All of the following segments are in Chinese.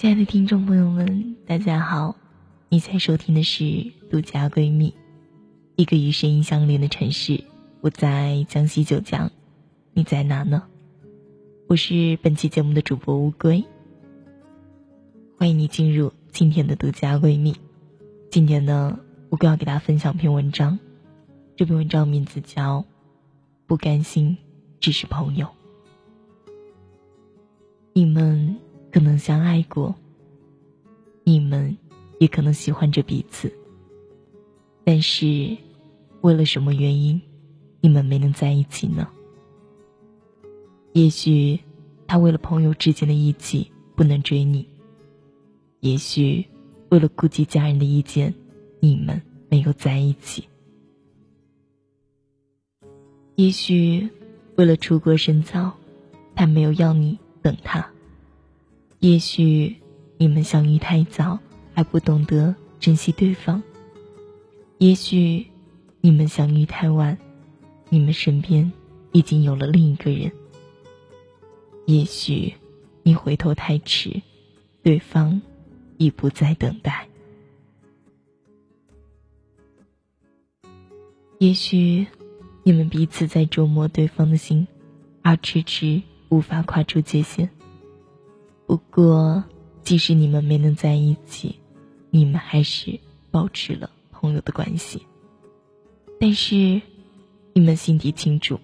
亲爱的听众朋友们，大家好！你在收听的是《独家闺蜜》，一个与声音相连的城市。我在江西九江，你在哪呢？我是本期节目的主播乌龟，欢迎你进入今天的独家闺蜜。今天呢，乌龟要给大家分享篇文章，这篇文章名字叫《不甘心只是朋友》。你们可能相爱过，你们也可能喜欢着彼此，但是为了什么原因，你们没能在一起呢？也许他为了朋友之间的义气不能追你，也许为了顾及家人的意见，你们没有在一起，也许为了出国深造，他没有要你。等他。也许你们相遇太早，还不懂得珍惜对方；也许你们相遇太晚，你们身边已经有了另一个人；也许你回头太迟，对方已不再等待；也许你们彼此在琢磨对方的心，而迟迟。无法跨出界限。不过，即使你们没能在一起，你们还是保持了朋友的关系。但是，你们心底清楚，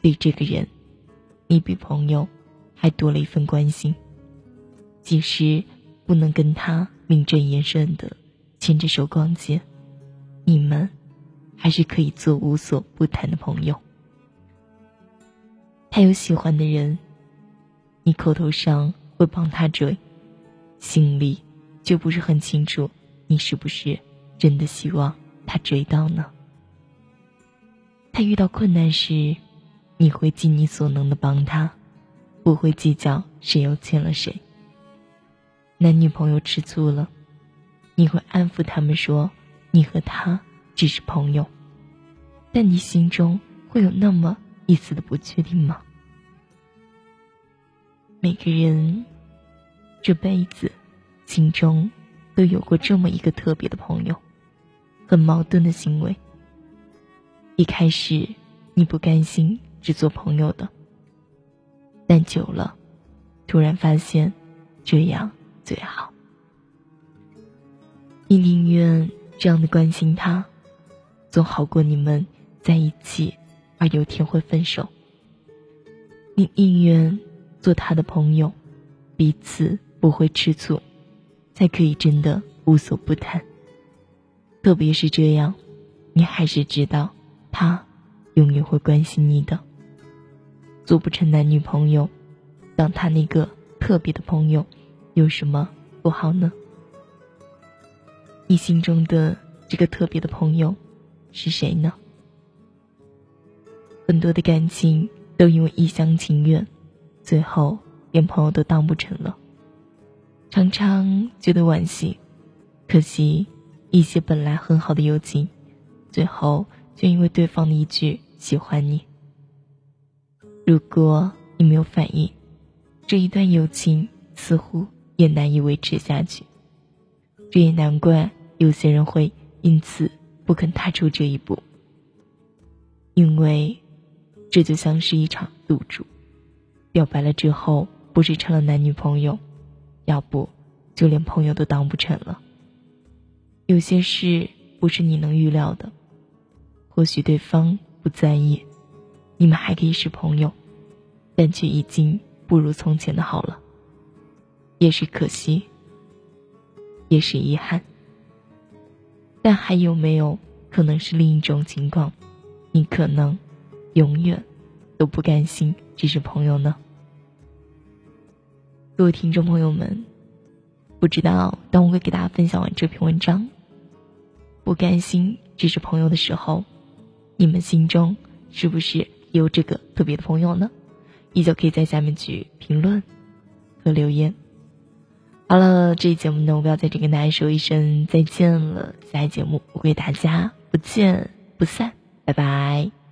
对这个人，你比朋友还多了一份关心。即使不能跟他名正言顺的牵着手逛街，你们还是可以做无所不谈的朋友。他有喜欢的人，你口头上会帮他追，心里就不是很清楚，你是不是真的希望他追到呢？他遇到困难时，你会尽你所能的帮他，不会计较谁又欠了谁。男女朋友吃醋了，你会安抚他们说，你和他只是朋友，但你心中会有那么。一丝的不确定吗？每个人这辈子心中都有过这么一个特别的朋友，很矛盾的行为。一开始你不甘心只做朋友的，但久了，突然发现这样最好。你宁愿这样的关心他，总好过你们在一起。而有天会分手，你宁愿做他的朋友，彼此不会吃醋，才可以真的无所不谈。特别是这样，你还是知道他永远会关心你的。做不成男女朋友，当他那个特别的朋友，有什么不好呢？你心中的这个特别的朋友是谁呢？很多的感情都因为一厢情愿，最后连朋友都当不成了。常常觉得惋惜，可惜一些本来很好的友情，最后就因为对方的一句喜欢你。如果你没有反应，这一段友情似乎也难以维持下去。这也难怪有些人会因此不肯踏出这一步，因为。这就像是一场赌注，表白了之后，不是成了男女朋友，要不就连朋友都当不成了。有些事不是你能预料的，或许对方不在意，你们还可以是朋友，但却已经不如从前的好了。也是可惜，也是遗憾。但还有没有可能是另一种情况？你可能。永远都不甘心只是朋友呢。各位听众朋友们，不知道当我会给大家分享完这篇文章，不甘心只是朋友的时候，你们心中是不是也有这个特别的朋友呢？依旧可以在下面去评论和留言。好了，这期节目呢，我要在这跟大家说一声再见了。下期节目我会大家不见不散，拜拜。